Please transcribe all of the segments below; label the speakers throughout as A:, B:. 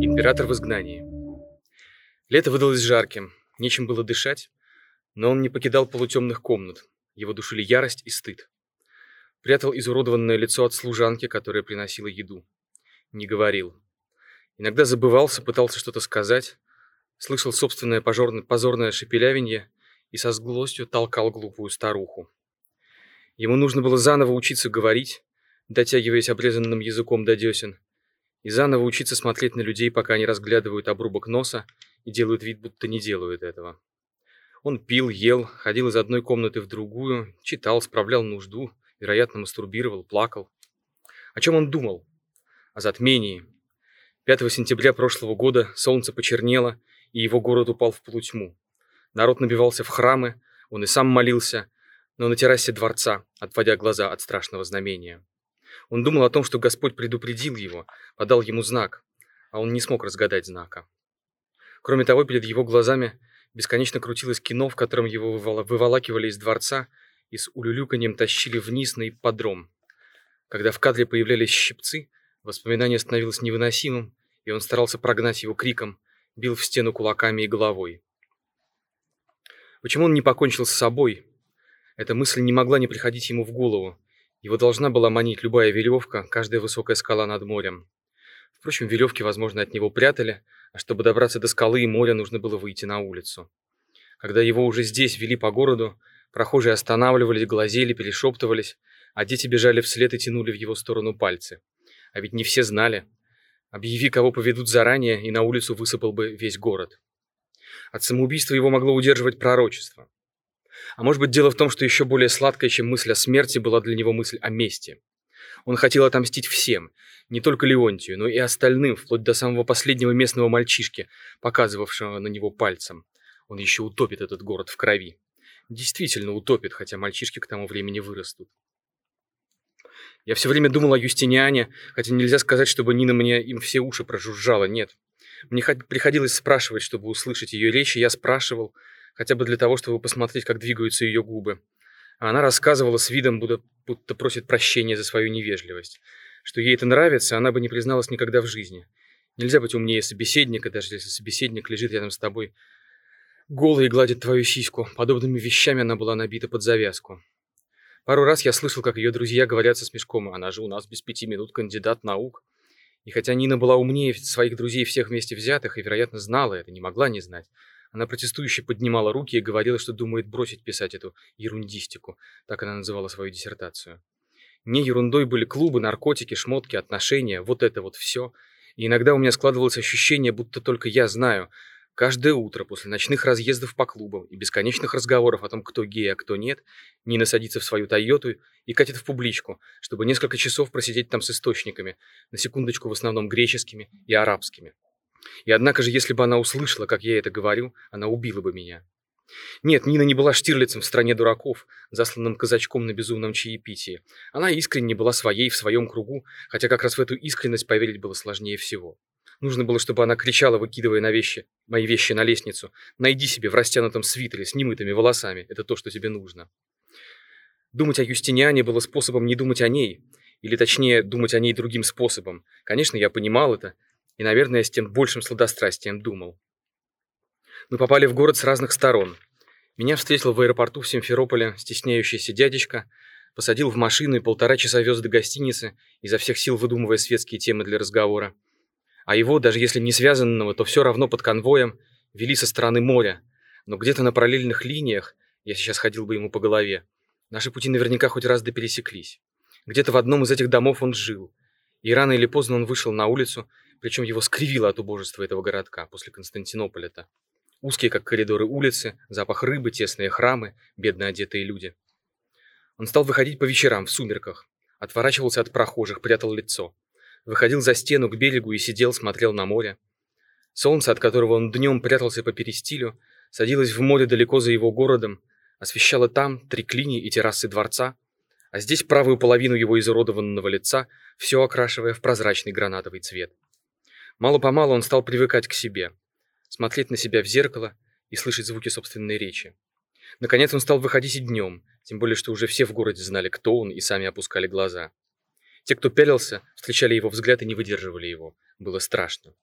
A: Император в изгнании. Лето выдалось жарким, нечем было дышать, но он не покидал полутемных комнат. Его душили ярость и стыд. Прятал изуродованное лицо от служанки, которая приносила еду. Не говорил. Иногда забывался, пытался что-то сказать, слышал собственное позорное, позорное шепелявенье и со злостью толкал глупую старуху. Ему нужно было заново учиться говорить, дотягиваясь обрезанным языком до десен, и заново учиться смотреть на людей, пока они разглядывают обрубок носа и делают вид, будто не делают этого. Он пил, ел, ходил из одной комнаты в другую, читал, справлял нужду, вероятно, мастурбировал, плакал. О чем он думал? О затмении. 5 сентября прошлого года солнце почернело, и его город упал в полутьму. Народ набивался в храмы, он и сам молился, но на террасе дворца, отводя глаза от страшного знамения. Он думал о том, что Господь предупредил его, подал ему знак, а он не смог разгадать знака. Кроме того, перед его глазами бесконечно крутилось кино, в котором его выволакивали из дворца и с улюлюканьем тащили вниз на ипподром. Когда в кадре появлялись щипцы, воспоминание становилось невыносимым, и он старался прогнать его криком, бил в стену кулаками и головой. Почему он не покончил с собой? Эта мысль не могла не приходить ему в голову. Его должна была манить любая веревка, каждая высокая скала над морем. Впрочем, веревки, возможно, от него прятали, а чтобы добраться до скалы и моря, нужно было выйти на улицу. Когда его уже здесь вели по городу, прохожие останавливались, глазели, перешептывались, а дети бежали вслед и тянули в его сторону пальцы. А ведь не все знали. Объяви, кого поведут заранее, и на улицу высыпал бы весь город. От самоубийства его могло удерживать пророчество. А может быть, дело в том, что еще более сладкая, чем мысль о смерти, была для него мысль о мести. Он хотел отомстить всем, не только Леонтию, но и остальным, вплоть до самого последнего местного мальчишки, показывавшего на него пальцем. Он еще утопит этот город в крови. Действительно утопит, хотя мальчишки к тому времени вырастут. Я все время думал о Юстиниане, хотя нельзя сказать, чтобы Нина мне им все уши прожужжала, нет. Мне приходилось спрашивать, чтобы услышать ее речь, и я спрашивал, хотя бы для того, чтобы посмотреть, как двигаются ее губы. А она рассказывала с видом, будто, будто просит прощения за свою невежливость. Что ей это нравится, она бы не призналась никогда в жизни. Нельзя быть умнее собеседника, даже если собеседник лежит рядом с тобой голый и гладит твою сиську. Подобными вещами она была набита под завязку. Пару раз я слышал, как ее друзья говорят со смешком, она же у нас без пяти минут кандидат наук. И хотя Нина была умнее своих друзей всех вместе взятых и, вероятно, знала это, не могла не знать, она протестующе поднимала руки и говорила, что думает бросить писать эту ерундистику, так она называла свою диссертацию. Не ерундой были клубы, наркотики, шмотки, отношения, вот это вот все. И иногда у меня складывалось ощущение, будто только я знаю, Каждое утро после ночных разъездов по клубам и бесконечных разговоров о том, кто гей, а кто нет, Нина садится в свою Тойоту и катит в публичку, чтобы несколько часов просидеть там с источниками, на секундочку в основном греческими и арабскими. И однако же, если бы она услышала, как я это говорю, она убила бы меня. Нет, Нина не была Штирлицем в стране дураков, засланным казачком на безумном чаепитии. Она искренне была своей в своем кругу, хотя как раз в эту искренность поверить было сложнее всего. Нужно было, чтобы она кричала, выкидывая на вещи, мои вещи на лестницу. «Найди себе в растянутом свитере с немытыми волосами. Это то, что тебе нужно». Думать о Юстиниане было способом не думать о ней. Или точнее, думать о ней другим способом. Конечно, я понимал это. И, наверное, с тем большим сладострастием думал. Мы попали в город с разных сторон. Меня встретил в аэропорту в Симферополе стесняющийся дядечка, посадил в машину и полтора часа вез до гостиницы, изо всех сил выдумывая светские темы для разговора а его, даже если не связанного, то все равно под конвоем, вели со стороны моря. Но где-то на параллельных линиях, я сейчас ходил бы ему по голове, наши пути наверняка хоть раз да пересеклись. Где-то в одном из этих домов он жил. И рано или поздно он вышел на улицу, причем его скривило от убожества этого городка после Константинополя-то. Узкие, как коридоры улицы, запах рыбы, тесные храмы, бедно одетые люди. Он стал выходить по вечерам в сумерках, отворачивался от прохожих, прятал лицо выходил за стену к берегу и сидел, смотрел на море. Солнце, от которого он днем прятался по перистилю, садилось в море далеко за его городом, освещало там триклини и террасы дворца, а здесь правую половину его изуродованного лица, все окрашивая в прозрачный гранатовый цвет. Мало-помалу он стал привыкать к себе, смотреть на себя в зеркало и слышать звуки собственной речи. Наконец он стал выходить и днем, тем более, что уже все в городе знали, кто он, и сами опускали глаза. Те, кто пялился, встречали его взгляд и не выдерживали его. Было страшно.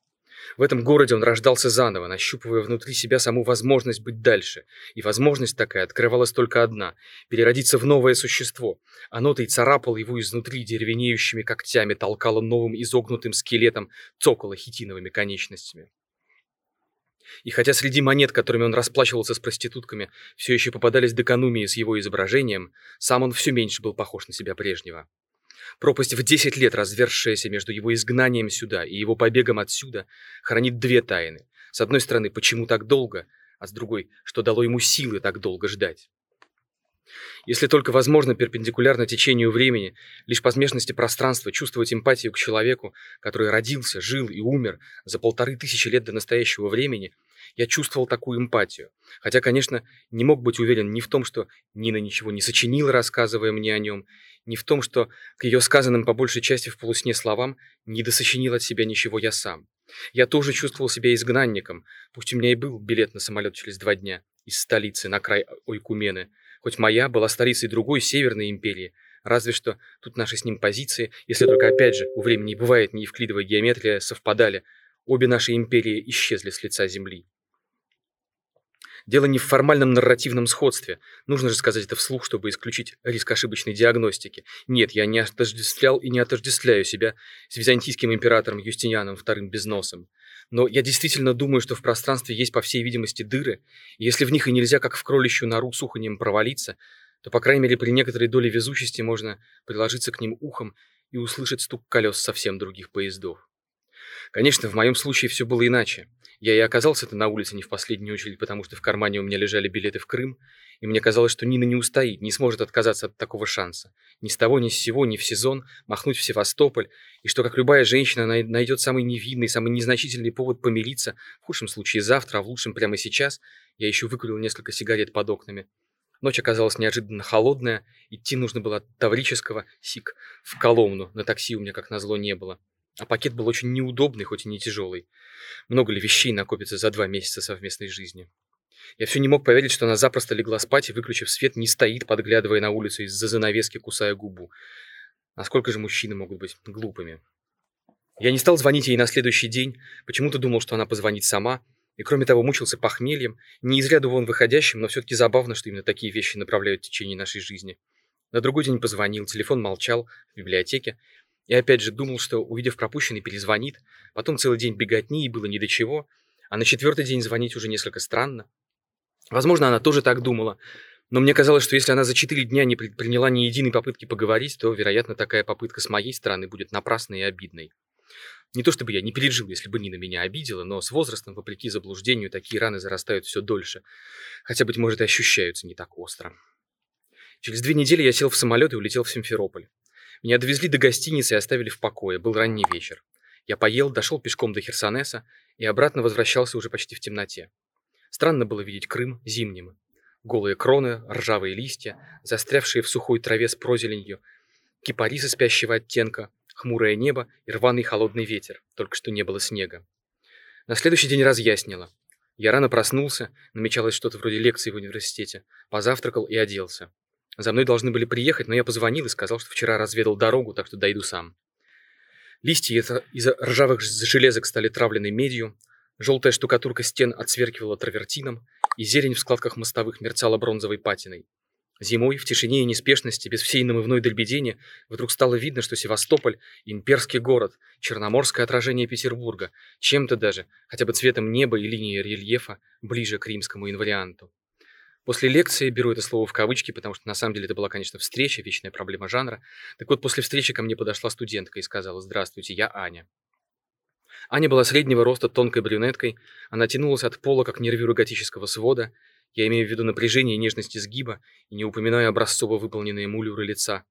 A: В этом городе он рождался заново, нащупывая внутри себя саму возможность быть дальше. И возможность такая открывалась только одна – переродиться в новое существо. Оно-то и царапало его изнутри деревенеющими когтями, толкало новым изогнутым скелетом, цокало хитиновыми конечностями. И хотя среди монет, которыми он расплачивался с проститутками, все еще попадались деканумии с его изображением, сам он все меньше был похож на себя прежнего. Пропасть в десять лет, развершаяся между его изгнанием сюда и его побегом отсюда, хранит две тайны. С одной стороны, почему так долго, а с другой, что дало ему силы так долго ждать. Если только возможно перпендикулярно течению времени, лишь по смежности пространства чувствовать эмпатию к человеку, который родился, жил и умер за полторы тысячи лет до настоящего времени, я чувствовал такую эмпатию. Хотя, конечно, не мог быть уверен ни в том, что Нина ничего не сочинила, рассказывая мне о нем, ни в том, что к ее сказанным по большей части в полусне словам не досочинил от себя ничего я сам. Я тоже чувствовал себя изгнанником, пусть у меня и был билет на самолет через два дня из столицы на край Ойкумены, хоть моя была столицей другой Северной империи, разве что тут наши с ним позиции, если только опять же у времени бывает неевклидовая геометрия, совпадали, обе наши империи исчезли с лица Земли. Дело не в формальном нарративном сходстве. Нужно же сказать это вслух, чтобы исключить риск ошибочной диагностики. Нет, я не отождествлял и не отождествляю себя с византийским императором Юстинианом II Безносом. Но я действительно думаю, что в пространстве есть, по всей видимости, дыры, и если в них и нельзя, как в кролищью нору суханем провалиться, то, по крайней мере, при некоторой доле везучести можно приложиться к ним ухом и услышать стук колес совсем других поездов. Конечно, в моем случае все было иначе. Я и оказался-то на улице не в последнюю очередь, потому что в кармане у меня лежали билеты в Крым, и мне казалось, что Нина не устоит, не сможет отказаться от такого шанса. Ни с того, ни с сего, ни в сезон махнуть в Севастополь, и что, как любая женщина, найдет самый невинный, самый незначительный повод помириться, в худшем случае завтра, а в лучшем прямо сейчас. Я еще выкурил несколько сигарет под окнами. Ночь оказалась неожиданно холодная, идти нужно было от Таврического, Сик, в Коломну, на такси у меня, как назло, не было. А пакет был очень неудобный, хоть и не тяжелый. Много ли вещей накопится за два месяца совместной жизни? Я все не мог поверить, что она запросто легла спать и, выключив свет, не стоит, подглядывая на улицу из-за занавески, кусая губу. Насколько же мужчины могут быть глупыми? Я не стал звонить ей на следующий день, почему-то думал, что она позвонит сама, и кроме того мучился похмельем, не из ряда вон выходящим, но все-таки забавно, что именно такие вещи направляют течение нашей жизни. На другой день позвонил, телефон молчал в библиотеке, и опять же думал, что, увидев пропущенный, перезвонит. Потом целый день беготни, и было ни до чего. А на четвертый день звонить уже несколько странно. Возможно, она тоже так думала. Но мне казалось, что если она за четыре дня не предприняла ни единой попытки поговорить, то, вероятно, такая попытка с моей стороны будет напрасной и обидной. Не то чтобы я не пережил, если бы Нина меня обидела, но с возрастом, вопреки заблуждению, такие раны зарастают все дольше. Хотя, быть может, и ощущаются не так остро. Через две недели я сел в самолет и улетел в Симферополь. Меня довезли до гостиницы и оставили в покое. Был ранний вечер. Я поел, дошел пешком до Херсонеса и обратно возвращался уже почти в темноте. Странно было видеть Крым зимним. Голые кроны, ржавые листья, застрявшие в сухой траве с прозеленью, кипарисы спящего оттенка, хмурое небо и рваный холодный ветер, только что не было снега. На следующий день разъяснило. Я рано проснулся, намечалось что-то вроде лекции в университете, позавтракал и оделся. За мной должны были приехать, но я позвонил и сказал, что вчера разведал дорогу, так что дойду сам. Листья из ржавых железок стали травленной медью, желтая штукатурка стен отсверкивала травертином, и зелень в складках мостовых мерцала бронзовой патиной. Зимой, в тишине и неспешности, без всей намывной дребедения, вдруг стало видно, что Севастополь – имперский город, черноморское отражение Петербурга, чем-то даже, хотя бы цветом неба и линии рельефа, ближе к римскому инварианту. После лекции, беру это слово в кавычки, потому что на самом деле это была, конечно, встреча, вечная проблема жанра. Так вот, после встречи ко мне подошла студентка и сказала «Здравствуйте, я Аня». Аня была среднего роста, тонкой брюнеткой. Она тянулась от пола, как нервюра готического свода. Я имею в виду напряжение и нежность изгиба, и не упоминаю образцово выполненные мулюры лица.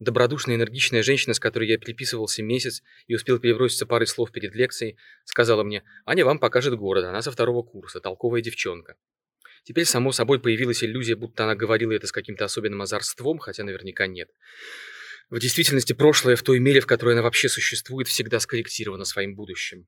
A: Добродушная, энергичная женщина, с которой я переписывался месяц и успел переброситься парой слов перед лекцией, сказала мне, «Аня вам покажет город, она со второго курса, толковая девчонка». Теперь, само собой, появилась иллюзия, будто она говорила это с каким-то особенным озорством, хотя наверняка нет. В действительности, прошлое в той мере, в которой она вообще существует, всегда скорректировано своим будущим.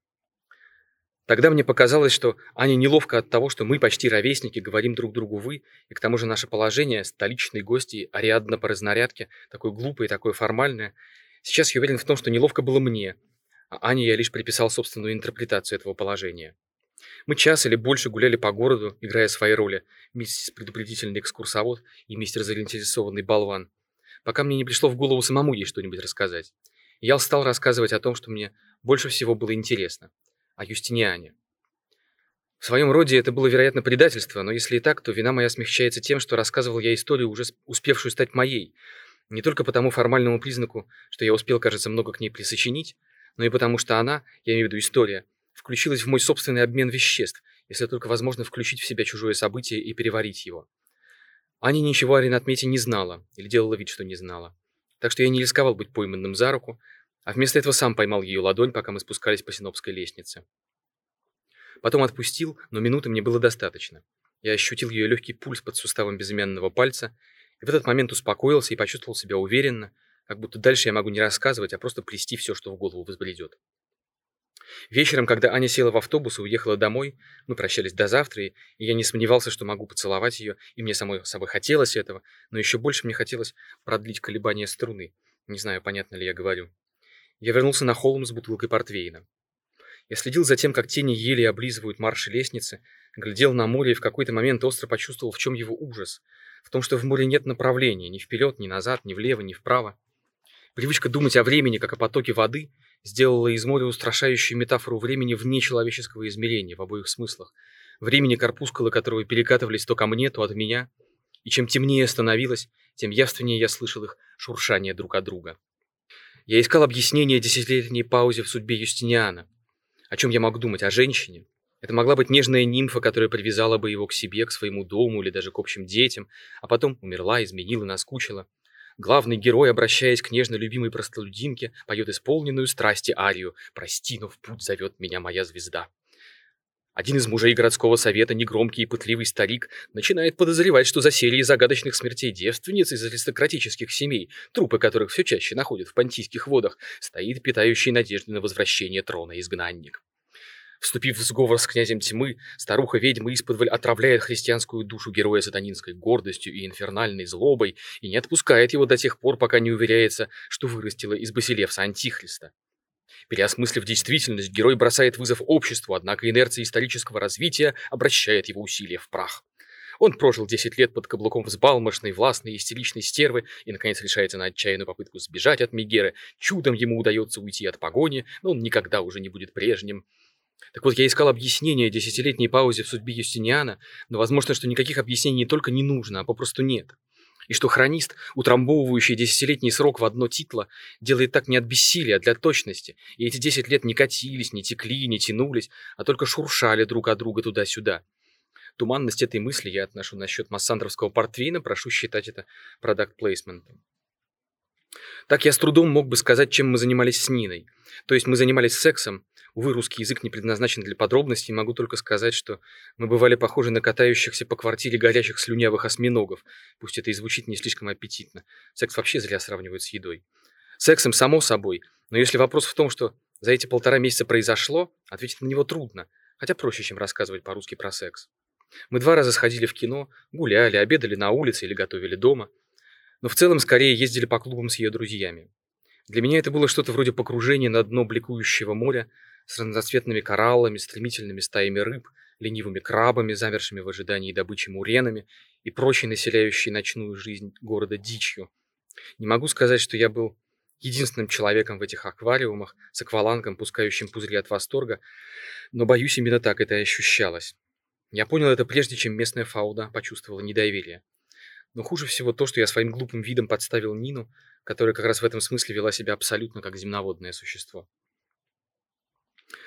A: Тогда мне показалось, что Аня неловко от того, что мы, почти ровесники, говорим друг другу «вы», и к тому же наше положение, столичные гости, Ариадна по разнарядке, такое глупое и такое формальное. Сейчас я уверен в том, что неловко было мне, а Ане я лишь приписал собственную интерпретацию этого положения. Мы час или больше гуляли по городу, играя свои роли, миссис предупредительный экскурсовод и мистер заинтересованный болван, пока мне не пришло в голову самому ей что-нибудь рассказать. Я стал рассказывать о том, что мне больше всего было интересно – о Юстиниане. В своем роде это было, вероятно, предательство, но если и так, то вина моя смягчается тем, что рассказывал я историю, уже успевшую стать моей. Не только по тому формальному признаку, что я успел, кажется, много к ней присочинить, но и потому что она, я имею в виду история, включилась в мой собственный обмен веществ, если только возможно включить в себя чужое событие и переварить его. Аня ничего о Ренатмете не знала, или делала вид, что не знала. Так что я не рисковал быть пойманным за руку, а вместо этого сам поймал ее ладонь, пока мы спускались по Синопской лестнице. Потом отпустил, но минуты мне было достаточно. Я ощутил ее легкий пульс под суставом безымянного пальца, и в этот момент успокоился и почувствовал себя уверенно, как будто дальше я могу не рассказывать, а просто плести все, что в голову взбредет. Вечером, когда Аня села в автобус и уехала домой, мы прощались до завтра, и я не сомневался, что могу поцеловать ее, и мне самой собой хотелось этого, но еще больше мне хотелось продлить колебания струны. Не знаю, понятно ли я говорю. Я вернулся на холм с бутылкой портвейна. Я следил за тем, как тени еле облизывают марши лестницы, глядел на море и в какой-то момент остро почувствовал, в чем его ужас. В том, что в море нет направления, ни вперед, ни назад, ни влево, ни вправо. Привычка думать о времени, как о потоке воды, сделала из моря устрашающую метафору времени вне человеческого измерения в обоих смыслах. Времени, корпускулы которого перекатывались то ко мне, то от меня. И чем темнее становилось, тем явственнее я слышал их шуршание друг от друга. Я искал объяснение десятилетней паузе в судьбе Юстиниана. О чем я мог думать? О женщине? Это могла быть нежная нимфа, которая привязала бы его к себе, к своему дому или даже к общим детям, а потом умерла, изменила, наскучила. Главный герой, обращаясь к нежно любимой простолюдинке, поет исполненную страсти арию «Прости, но в путь зовет меня моя звезда». Один из мужей городского совета, негромкий и пытливый старик, начинает подозревать, что за серией загадочных смертей девственниц из аристократических семей, трупы которых все чаще находят в понтийских водах, стоит питающий надежды на возвращение трона изгнанник. Вступив в сговор с князем тьмы, старуха-ведьма исподволь отравляет христианскую душу героя сатанинской гордостью и инфернальной злобой и не отпускает его до тех пор, пока не уверяется, что вырастила из Басилевса Антихриста. Переосмыслив действительность, герой бросает вызов обществу, однако инерция исторического развития обращает его усилия в прах. Он прожил 10 лет под каблуком взбалмошной, властной, истеричной стервы и, наконец, решается на отчаянную попытку сбежать от Мегеры. Чудом ему удается уйти от погони, но он никогда уже не будет прежним. Так вот, я искал объяснение десятилетней паузе в судьбе Юстиниана, но возможно, что никаких объяснений не только не нужно, а попросту нет и что хронист, утрамбовывающий десятилетний срок в одно титло, делает так не от бессилия, а для точности, и эти десять лет не катились, не текли, не тянулись, а только шуршали друг от друга туда-сюда. Туманность этой мысли я отношу насчет массандровского портвейна, прошу считать это продакт-плейсментом. Так я с трудом мог бы сказать, чем мы занимались с Ниной. То есть мы занимались сексом, Увы, русский язык не предназначен для подробностей, могу только сказать, что мы бывали похожи на катающихся по квартире горящих слюнявых осьминогов, пусть это и звучит не слишком аппетитно. Секс вообще зря сравнивают с едой. Сексом, само собой, но если вопрос в том, что за эти полтора месяца произошло, ответить на него трудно, хотя проще, чем рассказывать по-русски про секс. Мы два раза сходили в кино, гуляли, обедали на улице или готовили дома, но в целом скорее ездили по клубам с ее друзьями. Для меня это было что-то вроде покружения на дно бликующего моря с разноцветными кораллами, стремительными стаями рыб, ленивыми крабами, замершими в ожидании добычи муренами и прочей населяющей ночную жизнь города дичью. Не могу сказать, что я был единственным человеком в этих аквариумах с аквалангом, пускающим пузыри от восторга, но, боюсь, именно так это и ощущалось. Я понял это прежде, чем местная фауда почувствовала недоверие. Но хуже всего то, что я своим глупым видом подставил Нину, которая как раз в этом смысле вела себя абсолютно как земноводное существо.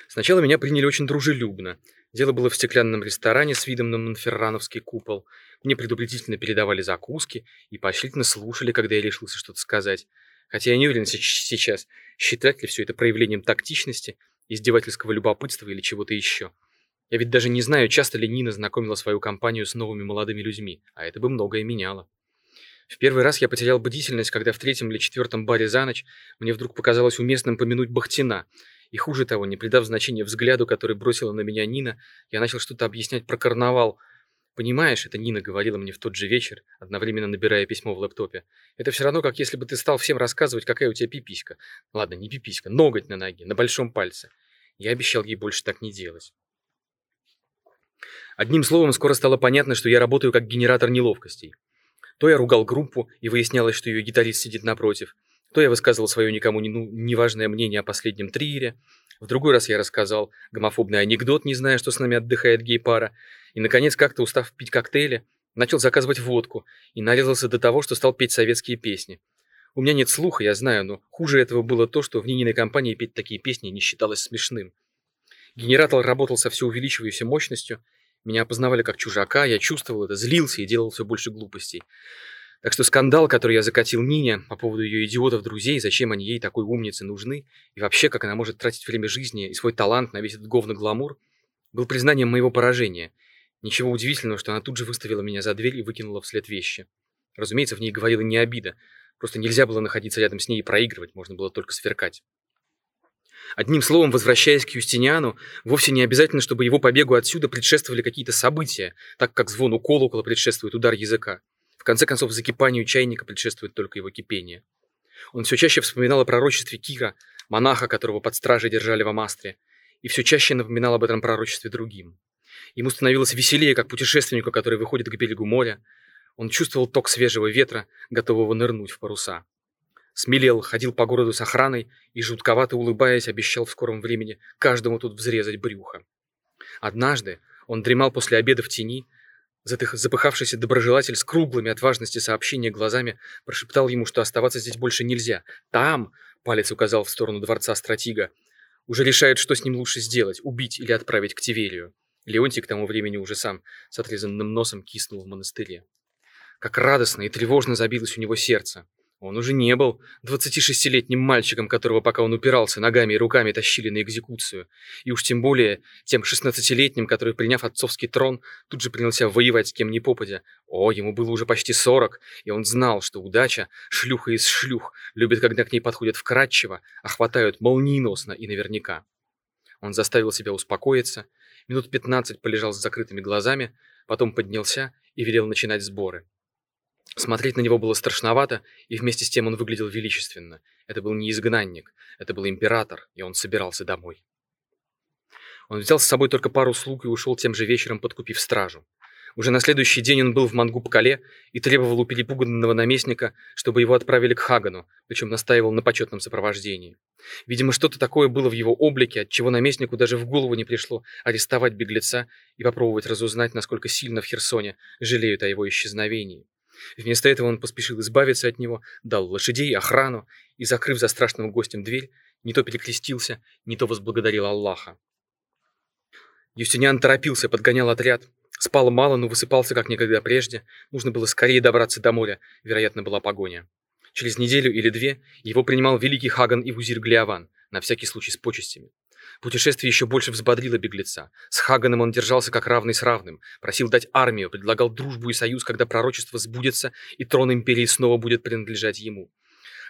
A: Сначала меня приняли очень дружелюбно. Дело было в стеклянном ресторане с видом на Монферрановский купол. Мне предупредительно передавали закуски и поощрительно слушали, когда я решился что-то сказать. Хотя я не уверен сейчас, считать ли все это проявлением тактичности, издевательского любопытства или чего-то еще. Я ведь даже не знаю, часто ли Нина знакомила свою компанию с новыми молодыми людьми, а это бы многое меняло. В первый раз я потерял бдительность, когда в третьем или четвертом баре за ночь мне вдруг показалось уместным помянуть Бахтина, И хуже того, не придав значения взгляду, который бросила на меня Нина, я начал что-то объяснять про карнавал. Понимаешь, это Нина говорила мне в тот же вечер, одновременно набирая письмо в лэптопе. Это все равно, как если бы ты стал всем рассказывать, какая у тебя пиписька. Ладно, не пиписька, ноготь на ноге, на большом пальце. Я обещал ей больше так не делать. Одним словом, скоро стало понятно, что я работаю как генератор неловкостей. То я ругал группу, и выяснялось, что ее гитарист сидит напротив, то я высказывал свое никому не, ну, неважное мнение о последнем триере, в другой раз я рассказал гомофобный анекдот, не зная, что с нами отдыхает гей-пара, и, наконец, как-то устав пить коктейли, начал заказывать водку и нарезался до того, что стал петь советские песни. У меня нет слуха, я знаю, но хуже этого было то, что в Нининой компании петь такие песни не считалось смешным. Генератор работал со все увеличивающейся мощностью, меня опознавали как чужака, я чувствовал это, злился и делал все больше глупостей. Так что скандал, который я закатил Нине по поводу ее идиотов-друзей, зачем они ей такой умнице нужны, и вообще, как она может тратить время жизни и свой талант на весь этот говно-гламур, был признанием моего поражения. Ничего удивительного, что она тут же выставила меня за дверь и выкинула вслед вещи. Разумеется, в ней говорила не обида, просто нельзя было находиться рядом с ней и проигрывать, можно было только сверкать. Одним словом, возвращаясь к Юстиниану, вовсе не обязательно, чтобы его побегу отсюда предшествовали какие-то события, так как звону колокола предшествует удар языка конце концов, закипанию чайника предшествует только его кипение. Он все чаще вспоминал о пророчестве Кира, монаха, которого под стражей держали в Амастре, и все чаще напоминал об этом пророчестве другим. Ему становилось веселее, как путешественнику, который выходит к берегу моря. Он чувствовал ток свежего ветра, готового нырнуть в паруса. Смелел, ходил по городу с охраной и, жутковато улыбаясь, обещал в скором времени каждому тут взрезать брюхо. Однажды он дремал после обеда в тени, Запыхавшийся доброжелатель с круглыми от важности сообщения глазами прошептал ему, что оставаться здесь больше нельзя. «Там!» — палец указал в сторону дворца стратига. «Уже решает, что с ним лучше сделать, убить или отправить к Тиверию». Леонтий к тому времени уже сам с отрезанным носом киснул в монастыре. Как радостно и тревожно забилось у него сердце. Он уже не был 26-летним мальчиком, которого пока он упирался, ногами и руками тащили на экзекуцию. И уж тем более тем 16-летним, который, приняв отцовский трон, тут же принялся воевать с кем ни попадя. О, ему было уже почти 40, и он знал, что удача, шлюха из шлюх, любит, когда к ней подходят вкратчиво, а хватают молниеносно и наверняка. Он заставил себя успокоиться, минут 15 полежал с закрытыми глазами, потом поднялся и велел начинать сборы. Смотреть на него было страшновато, и вместе с тем он выглядел величественно. Это был не изгнанник, это был император, и он собирался домой. Он взял с собой только пару слуг и ушел тем же вечером, подкупив стражу. Уже на следующий день он был в Мангуб-Кале и требовал у перепуганного наместника, чтобы его отправили к Хагану, причем настаивал на почетном сопровождении. Видимо, что-то такое было в его облике, от чего наместнику даже в голову не пришло арестовать беглеца и попробовать разузнать, насколько сильно в Херсоне жалеют о его исчезновении. Вместо этого он поспешил избавиться от него, дал лошадей, охрану и, закрыв за страшным гостем дверь, не то перекрестился, не то возблагодарил Аллаха. Юстиниан торопился, подгонял отряд. Спал мало, но высыпался как никогда прежде. Нужно было скорее добраться до моря, вероятно, была погоня. Через неделю или две его принимал великий Хаган и Вузир Глиаван, на всякий случай с почестями. Путешествие еще больше взбодрило беглеца. С Хаганом он держался как равный с равным, просил дать армию, предлагал дружбу и союз, когда пророчество сбудется, и трон империи снова будет принадлежать ему.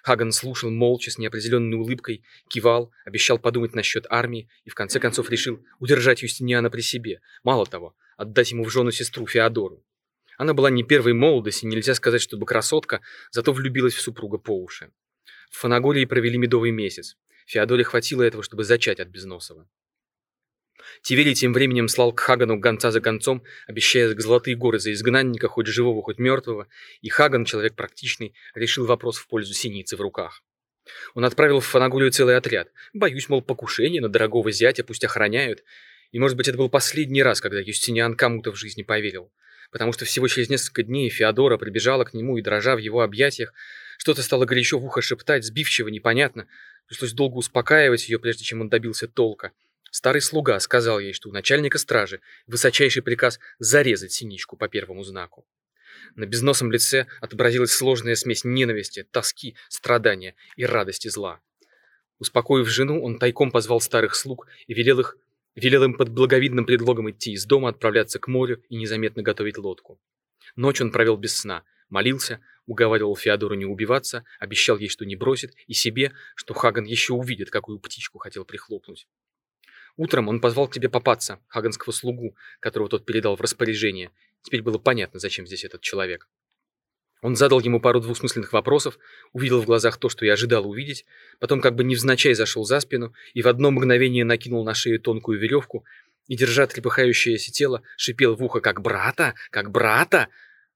A: Хаган слушал молча, с неопределенной улыбкой, кивал, обещал подумать насчет армии и в конце концов решил удержать Юстиниана при себе. Мало того, отдать ему в жену сестру Феодору. Она была не первой молодости, нельзя сказать, чтобы красотка, зато влюбилась в супруга по уши. В Фанагории провели медовый месяц. Феодоре хватило этого, чтобы зачать от Безносова. Тиверий тем временем слал к Хагану гонца за гонцом, обещая золотые горы за изгнанника, хоть живого, хоть мертвого, и Хаган, человек практичный, решил вопрос в пользу синицы в руках. Он отправил в Фанагулию целый отряд. Боюсь, мол, покушение на дорогого зятя пусть охраняют. И, может быть, это был последний раз, когда Юстиниан кому-то в жизни поверил. Потому что всего через несколько дней Феодора прибежала к нему и, дрожа в его объятиях, что-то стало горячо в ухо шептать, сбивчиво, непонятно, Пришлось долго успокаивать ее, прежде чем он добился толка. Старый слуга сказал ей, что у начальника стражи высочайший приказ зарезать синичку по первому знаку. На безносом лице отобразилась сложная смесь ненависти, тоски, страдания и радости зла. Успокоив жену, он тайком позвал старых слуг и велел, их, велел им под благовидным предлогом идти из дома, отправляться к морю и незаметно готовить лодку. Ночь он провел без сна, молился, уговаривал Феодору не убиваться, обещал ей, что не бросит, и себе, что Хаган еще увидит, какую птичку хотел прихлопнуть. Утром он позвал к тебе попаться, хаганского слугу, которого тот передал в распоряжение. Теперь было понятно, зачем здесь этот человек. Он задал ему пару двусмысленных вопросов, увидел в глазах то, что я ожидал увидеть, потом как бы невзначай зашел за спину и в одно мгновение накинул на шею тонкую веревку и, держа трепыхающееся тело, шипел в ухо «Как брата! Как брата!»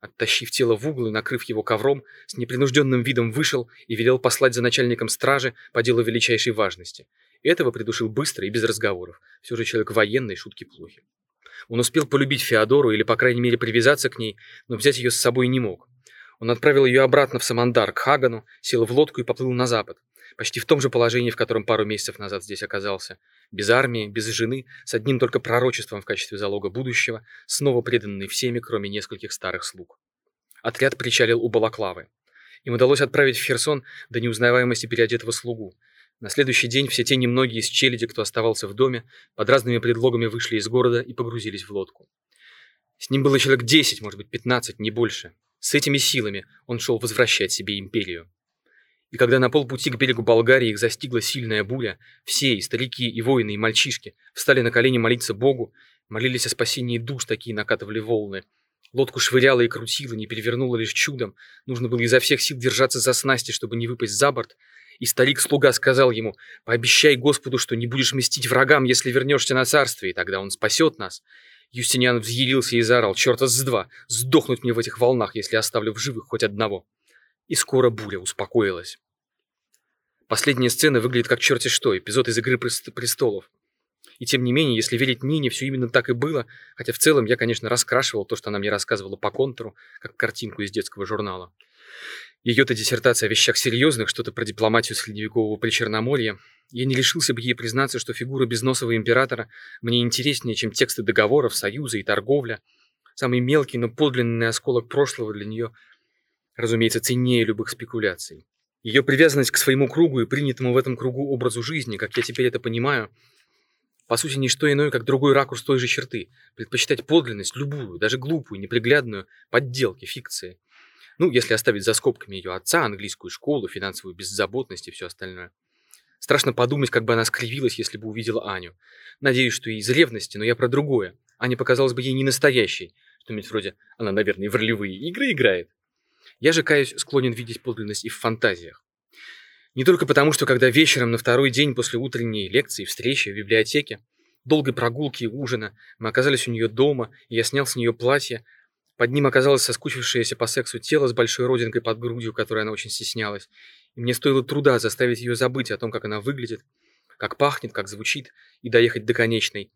A: Оттащив тело в угол и накрыв его ковром, с непринужденным видом вышел и велел послать за начальником стражи по делу величайшей важности. Этого придушил быстро и без разговоров. Все же человек военный, шутки плохи. Он успел полюбить Феодору или, по крайней мере, привязаться к ней, но взять ее с собой не мог. Он отправил ее обратно в Самандар, к Хагану, сел в лодку и поплыл на запад. Почти в том же положении, в котором пару месяцев назад здесь оказался. Без армии, без жены, с одним только пророчеством в качестве залога будущего, снова преданный всеми, кроме нескольких старых слуг. Отряд причалил у Балаклавы. Им удалось отправить в Херсон до неузнаваемости переодетого слугу. На следующий день все те немногие из челяди, кто оставался в доме, под разными предлогами вышли из города и погрузились в лодку. С ним было человек 10, может быть, 15, не больше. С этими силами он шел возвращать себе империю. И когда на полпути к берегу Болгарии их застигла сильная буря, все, и старики, и воины, и мальчишки, встали на колени молиться Богу, молились о спасении душ, такие накатывали волны. Лодку швыряло и крутило, не перевернуло лишь чудом. Нужно было изо всех сил держаться за снасти, чтобы не выпасть за борт. И старик-слуга сказал ему, «Пообещай Господу, что не будешь мстить врагам, если вернешься на царствие, и тогда он спасет нас». Юстиниан взъярился и заорал, черта с два, сдохнуть мне в этих волнах, если оставлю в живых хоть одного. И скоро буря успокоилась. Последняя сцена выглядит как черти что, эпизод из «Игры престолов». И тем не менее, если верить Нине, все именно так и было, хотя в целом я, конечно, раскрашивал то, что она мне рассказывала по контуру, как картинку из детского журнала. Ее-то диссертация о вещах серьезных, что-то про дипломатию средневекового Причерноморья. Я не лишился бы ей признаться, что фигура безносого императора мне интереснее, чем тексты договоров, союза и торговля. Самый мелкий, но подлинный осколок прошлого для нее, разумеется, ценнее любых спекуляций. Ее привязанность к своему кругу и принятому в этом кругу образу жизни, как я теперь это понимаю, по сути, не что иное, как другой ракурс той же черты. Предпочитать подлинность, любую, даже глупую, неприглядную, подделки, фикции – ну, если оставить за скобками ее отца, английскую школу, финансовую беззаботность и все остальное. Страшно подумать, как бы она скривилась, если бы увидела Аню. Надеюсь, что и из ревности, но я про другое. Аня показалась бы ей не настоящей. Что-нибудь вроде «она, наверное, в ролевые игры играет». Я же, каюсь, склонен видеть подлинность и в фантазиях. Не только потому, что когда вечером на второй день после утренней лекции, встречи в библиотеке, долгой прогулки и ужина, мы оказались у нее дома, и я снял с нее платье, под ним оказалось соскучившееся по сексу тело с большой родинкой под грудью, которой она очень стеснялась. И мне стоило труда заставить ее забыть о том, как она выглядит, как пахнет, как звучит, и доехать до конечной.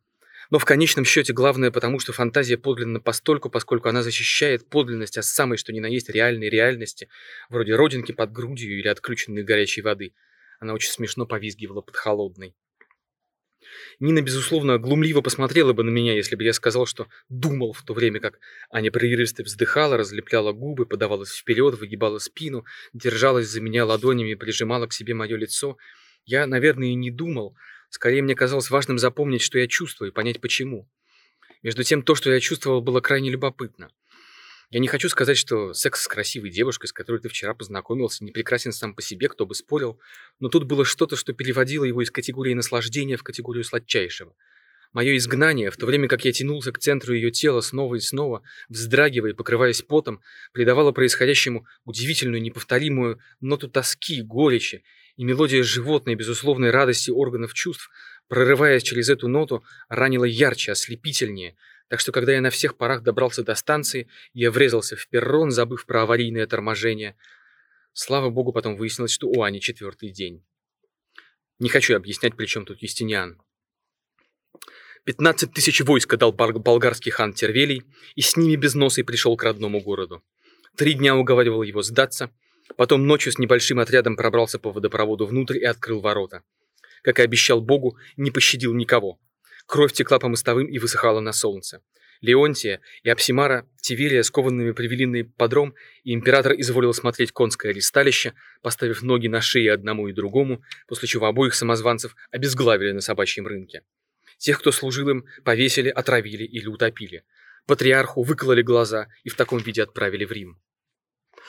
A: Но в конечном счете главное потому, что фантазия подлинна постольку, поскольку она защищает подлинность от самой что ни на есть реальной реальности, вроде родинки под грудью или отключенной горячей воды. Она очень смешно повизгивала под холодной. Нина, безусловно, глумливо посмотрела бы на меня, если бы я сказал, что думал в то время, как Аня прерывисто вздыхала, разлепляла губы, подавалась вперед, выгибала спину, держалась за меня ладонями прижимала к себе мое лицо. Я, наверное, и не думал. Скорее, мне казалось важным запомнить, что я чувствую, и понять почему. Между тем, то, что я чувствовал, было крайне любопытно. Я не хочу сказать, что секс с красивой девушкой, с которой ты вчера познакомился, не прекрасен сам по себе, кто бы спорил, но тут было что-то, что переводило его из категории наслаждения в категорию сладчайшего. Мое изгнание, в то время как я тянулся к центру ее тела снова и снова, вздрагивая и покрываясь потом, придавало происходящему удивительную, неповторимую ноту тоски, горечи, и мелодия животной, безусловной радости органов чувств, прорываясь через эту ноту, ранила ярче, ослепительнее – так что, когда я на всех парах добрался до станции, я врезался в перрон, забыв про аварийное торможение. Слава богу, потом выяснилось, что у Ани четвертый день. Не хочу объяснять, при чем тут Юстиниан. Пятнадцать тысяч войска дал болгарский хан Тервелий, и с ними без носа и пришел к родному городу. Три дня уговаривал его сдаться, потом ночью с небольшим отрядом пробрался по водопроводу внутрь и открыл ворота. Как и обещал Богу, не пощадил никого. Кровь текла по мостовым и высыхала на солнце. Леонтия и Апсимара Тиверия скованными привели на подром, и император изволил смотреть конское ристалище, поставив ноги на шеи одному и другому, после чего обоих самозванцев обезглавили на собачьем рынке. Тех, кто служил им, повесили, отравили или утопили. Патриарху выкололи глаза и в таком виде отправили в Рим.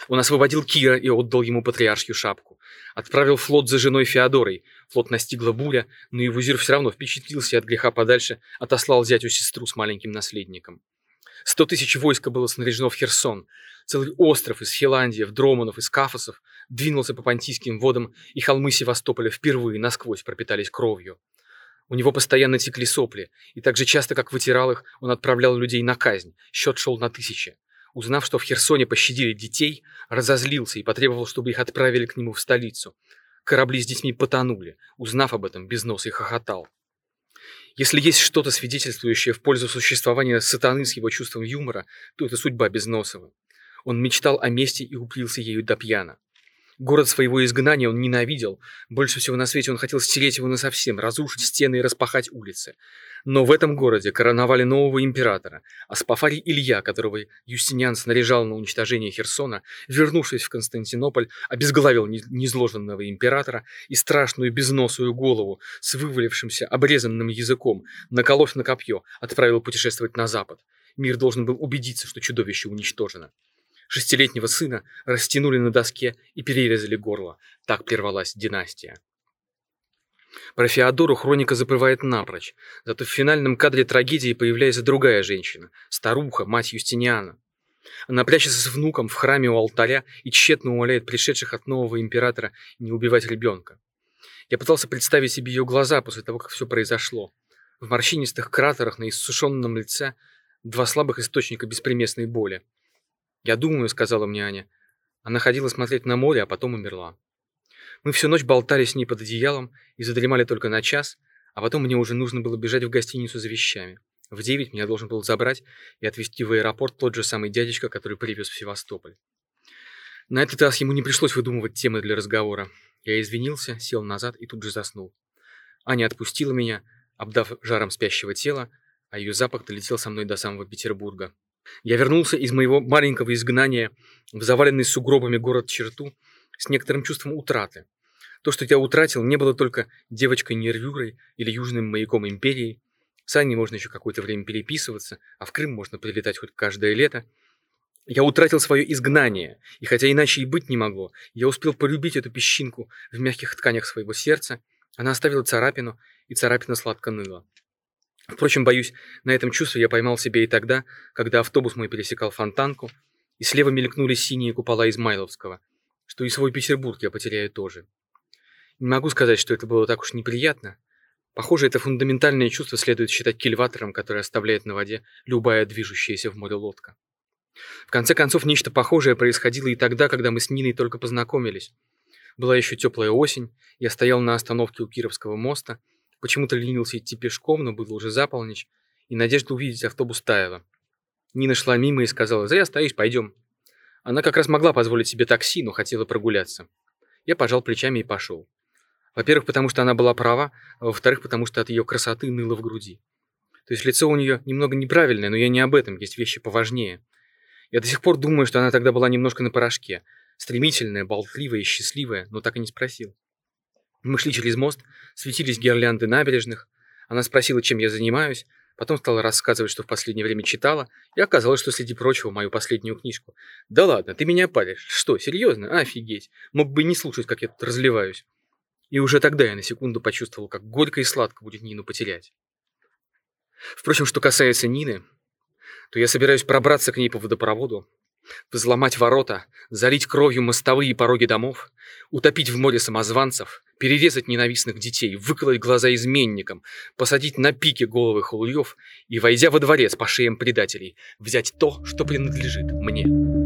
A: Он освободил Кира и отдал ему патриаршью шапку. Отправил флот за женой Феодорой. Флот настигла буря, но его визир все равно впечатлился от греха подальше, отослал зятю сестру с маленьким наследником. Сто тысяч войска было снаряжено в Херсон. Целый остров из Хиландии, Дроманов, из Кафосов двинулся по Понтийским водам, и холмы Севастополя впервые насквозь пропитались кровью. У него постоянно текли сопли, и так же часто, как вытирал их, он отправлял людей на казнь. Счет шел на тысячи. Узнав, что в Херсоне пощадили детей, разозлился и потребовал, чтобы их отправили к нему в столицу. Корабли с детьми потонули. Узнав об этом, без носа и хохотал. Если есть что-то свидетельствующее в пользу существования сатаны с его чувством юмора, то это судьба Безносова. Он мечтал о мести и упился ею до пьяна. Город своего изгнания он ненавидел. Больше всего на свете он хотел стереть его насовсем, разрушить стены и распахать улицы. Но в этом городе короновали нового императора, а Спафарий Илья, которого Юстиниан снаряжал на уничтожение Херсона, вернувшись в Константинополь, обезглавил незложенного императора и страшную безносую голову с вывалившимся обрезанным языком, наколов на копье, отправил путешествовать на запад. Мир должен был убедиться, что чудовище уничтожено. Шестилетнего сына растянули на доске и перерезали горло. Так прервалась династия. Про Феодору хроника забывает напрочь, зато в финальном кадре трагедии появляется другая женщина, старуха, мать Юстиниана. Она прячется с внуком в храме у алтаря и тщетно умоляет пришедших от нового императора не убивать ребенка. Я пытался представить себе ее глаза после того, как все произошло. В морщинистых кратерах на иссушенном лице два слабых источника беспримесной боли. «Я думаю», — сказала мне Аня. Она ходила смотреть на море, а потом умерла. Мы всю ночь болтали с ней под одеялом и задремали только на час, а потом мне уже нужно было бежать в гостиницу за вещами. В девять меня должен был забрать и отвезти в аэропорт тот же самый дядечка, который привез в Севастополь. На этот раз ему не пришлось выдумывать темы для разговора. Я извинился, сел назад и тут же заснул. Аня отпустила меня, обдав жаром спящего тела, а ее запах долетел со мной до самого Петербурга. Я вернулся из моего маленького изгнания в заваленный сугробами город черту с некоторым чувством утраты. То, что я утратил, не было только девочкой-нервюрой или южным маяком империи. С Аней можно еще какое-то время переписываться, а в Крым можно прилетать хоть каждое лето. Я утратил свое изгнание, и хотя иначе и быть не могло, я успел полюбить эту песчинку в мягких тканях своего сердца. Она оставила царапину, и царапина сладко ныла. Впрочем, боюсь, на этом чувстве я поймал себя и тогда, когда автобус мой пересекал фонтанку, и слева мелькнули синие купола Измайловского, что и свой Петербург я потеряю тоже. Не могу сказать, что это было так уж неприятно. Похоже, это фундаментальное чувство следует считать кильватором, который оставляет на воде любая движущаяся в море лодка. В конце концов, нечто похожее происходило и тогда, когда мы с Ниной только познакомились. Была еще теплая осень, я стоял на остановке у Кировского моста – Почему-то ленился идти пешком, но было уже за полночь, и надежда увидеть автобус таяла. Нина шла мимо и сказала, «Зря стоишь, пойдем». Она как раз могла позволить себе такси, но хотела прогуляться. Я пожал плечами и пошел. Во-первых, потому что она была права, а во-вторых, потому что от ее красоты ныло в груди. То есть лицо у нее немного неправильное, но я не об этом, есть вещи поважнее. Я до сих пор думаю, что она тогда была немножко на порошке. Стремительная, болтливая и счастливая, но так и не спросил. Мы шли через мост, светились гирлянды набережных. Она спросила, чем я занимаюсь, потом стала рассказывать, что в последнее время читала, и оказалось, что среди прочего мою последнюю книжку. «Да ладно, ты меня паришь. Что, серьезно? Офигеть. Мог бы не слушать, как я тут разливаюсь». И уже тогда я на секунду почувствовал, как горько и сладко будет Нину потерять. Впрочем, что касается Нины, то я собираюсь пробраться к ней по водопроводу, взломать ворота, залить кровью мостовые пороги домов, утопить в море самозванцев, перерезать ненавистных детей, выколоть глаза изменникам, посадить на пике головы хулуев и, войдя во дворец по шеям предателей, взять то, что принадлежит мне.